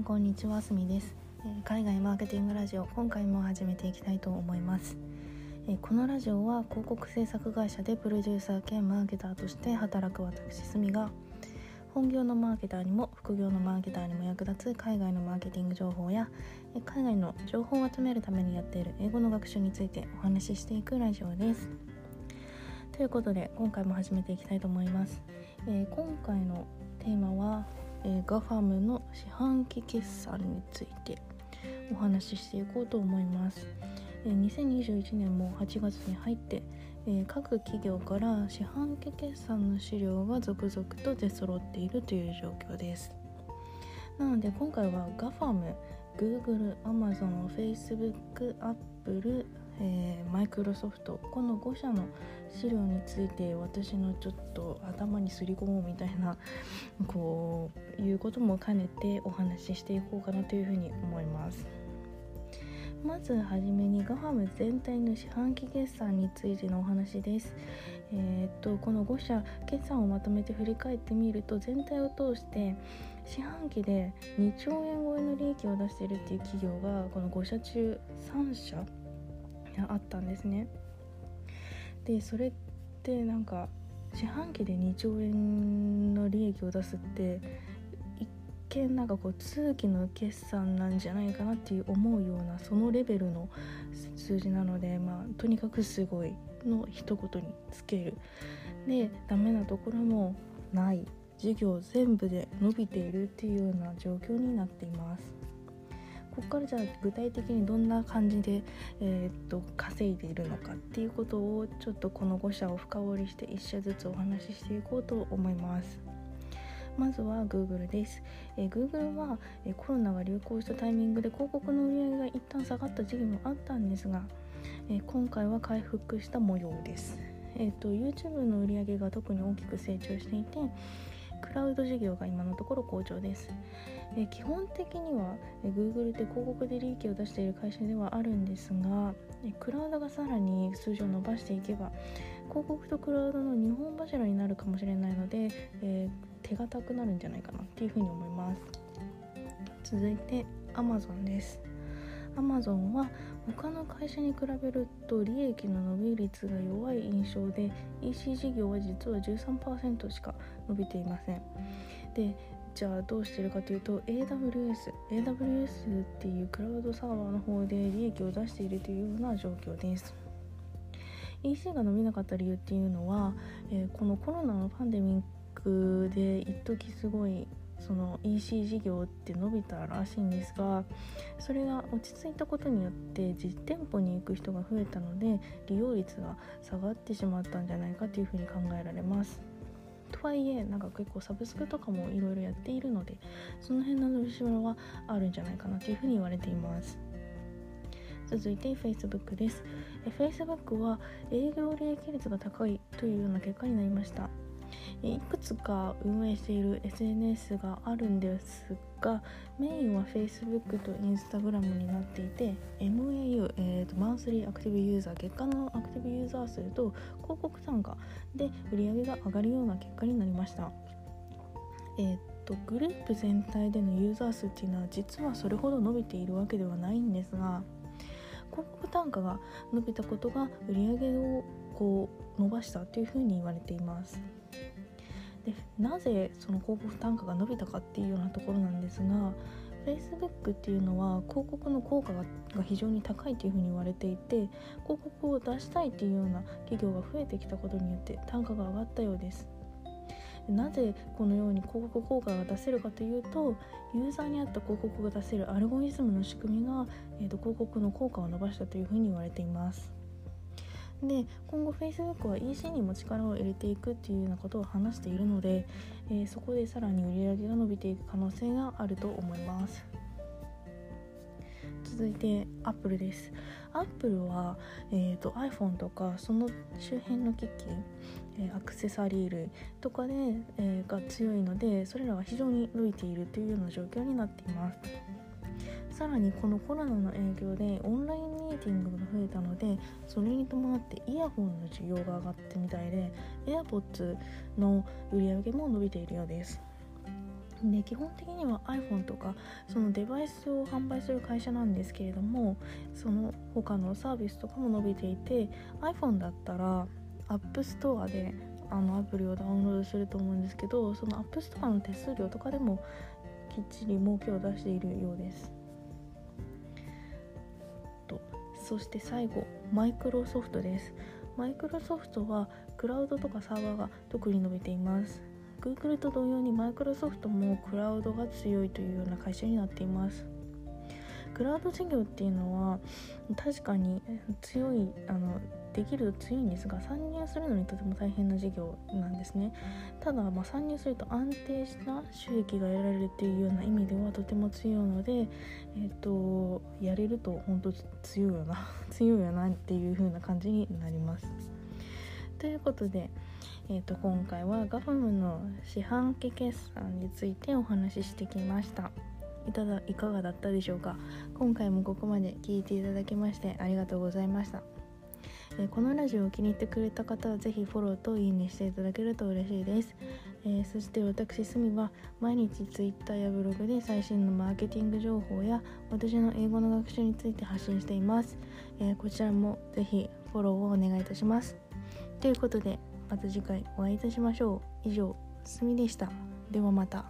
んこんにちはすみです、え、海外マーケティングラジオ今回も始めていきたいと思います、え、このラジオは広告制作会社でプロデューサー兼マーケターとして働く私すみが本業のマーケターにも副業のマーケターにも役立つ海外のマーケティング情報や海外の情報を集めるためにやっている英語の学習についてお話ししていくラジオです。ということで今回も始めていきたいと思います、え、今回のテーマは、えー、ガファムの四半期決算についてお話ししていこうと思います、えー、2021年も8月に入って、えー、各企業から四半期決算の資料が続々と出揃っているという状況です。なので今回は GAFAM、Google、Amazon、Facebook、Apple、えー、マイクロソフトこの5社の資料について私のちょっと頭にすり込もうみたいな こういうことも兼ねてお話ししていこうかなというふうに思います。まずはじめに GAFAM 全体の四半期決算についてのお話です。えー、っとこの5社決算をまとめて振り返ってみると全体を通して四半期で2兆円超えの利益を出しているっていう企業がこの5社中3社あったんですね。でそれってなんか四半期で2兆円の利益を出すって一見なんかこう通期の決算なんじゃないかなっていう思うようなそのレベルの数字なのでまあとにかくすごいの一言につける。でダメなところもない。事業全部で伸びているっていうような状況になっています。ここからじゃあ具体的にどんな感じで、えー、っと稼いでいるのかっていうことをちょっとこの5社を深掘りして1社ずつお話ししていこうと思います。まずは Google です。えー、Google は、えー、コロナが流行したタイミングで広告の売り上げが一旦下がった時期もあったんですが、えー、今回は回復した模様です。えーと、YouTube の売り上げが特に大きく成長していてクラウド事業が今のところ好調です。え基本的にはえ Google って広告で利益を出している会社ではあるんですがえクラウドがさらに数字を伸ばしていけば広告とクラウドの2本柱になるかもしれないので、えー、手堅くなるんじゃないかなっていうふうに思います続いて Amazon ですアマゾンは他の会社に比べると利益の伸び率が弱い印象で EC 事業は実は13%しか伸びていません。でじゃあどうしてるかというと AWS AWS っていうクラウドサーバーの方で利益を出しているというような状況です。EC が伸びなかった理由っていうのは、えー、このコロナのパンデミックで一時すごいその EC 事業って伸びたらしいんですがそれが落ち着いたことによって実店舗に行く人が増えたので利用率が下がってしまったんじゃないかというふうに考えられます。とはいえなんか結構サブスクとかもいろいろやっているのでその辺の伸びしろはあるんじゃないかなというふうに言われています。続いて Facebook です。Facebook は営業利益率が高いというような結果になりました。いくつか運営している SNS があるんですがメインは Facebook と Instagram になっていて MAU、えーと、マンスリーアクティブユーザー月間のアクティブユーザー数と広告単価。で売り上げが上がるような結果になりました。えーとグループ全体でのユーザー数っていうのは実はそれほど伸びているわけではないんですが広告単価が伸びたことが売り上げをこう伸ばしたというふうに言われています。でなぜその広告単価が伸びたかっていうようなところなんですが Facebook っていうのは広告の効果が非常に高いというふうに言われていて広告を出したいっていうような企業が増えてきたことによって単価が上がったようです。なぜこのように広告効果が出せるかというとユーザーに合った広告が出せるアルゴリズムの仕組みが、えーと広告の効果を伸ばしたというふうに言われています。で今後 Facebook は EC にも力を入れていくっていうようなことを話しているので、えー、そこでさらに売り上げが伸びていく可能性があると思います。続いて Apple です。Apple は、えーと、iPhone とかその周辺の機器、え、アクセサリー類とかで、え、が強いのでそれらは非常に伸びているというような状況になっています。さらにこのコロナの影響でオンラインミーティングが増えたのでそれに伴ってイヤホンの需要が上がってみたいで AirPods の売り上げも伸びているようです。で基本的には iPhone とかそのデバイスを販売する会社なんですけれどもその他のサービスとかも伸びていて iPhone だったら App Store であのアプリをダウンロードすると思うんですけどその App Store の手数料とかでもきっちり儲けを出しているようです。とそして最後マイクロソフトです。マイクロソフトはクラウドとかサーバーが特に伸びています。Google と同様にマイクロソフトもクラウドが強いというような会社になっています。クラウド事業っていうのは確かに強いあのできると強いんですが参入するのにとても大変な事業なんですね。ただ、まあ、参入すると安定した収益が得られるっていうような意味ではとても強いので、えーと、やれると本当強いよな 強いよなっていう風な感じになります。ということで、えーと、と今回は GAFAM の四半期決算についてお話ししてきました。いただいかがだったでしょうか？今回もここまで聞いていただきましてありがとうございました。え、このラジオを気に入ってくれた方はぜひフォローといいねしていただけると嬉しいです、えー、そして私すみは毎日 Twitter やブログで最新のマーケティング情報や私の英語の学習について発信しています、えー、こちらもぜひフォローをお願いいたします。ということでまた次回お会いいたしましょう。以上すみでした。ではまた。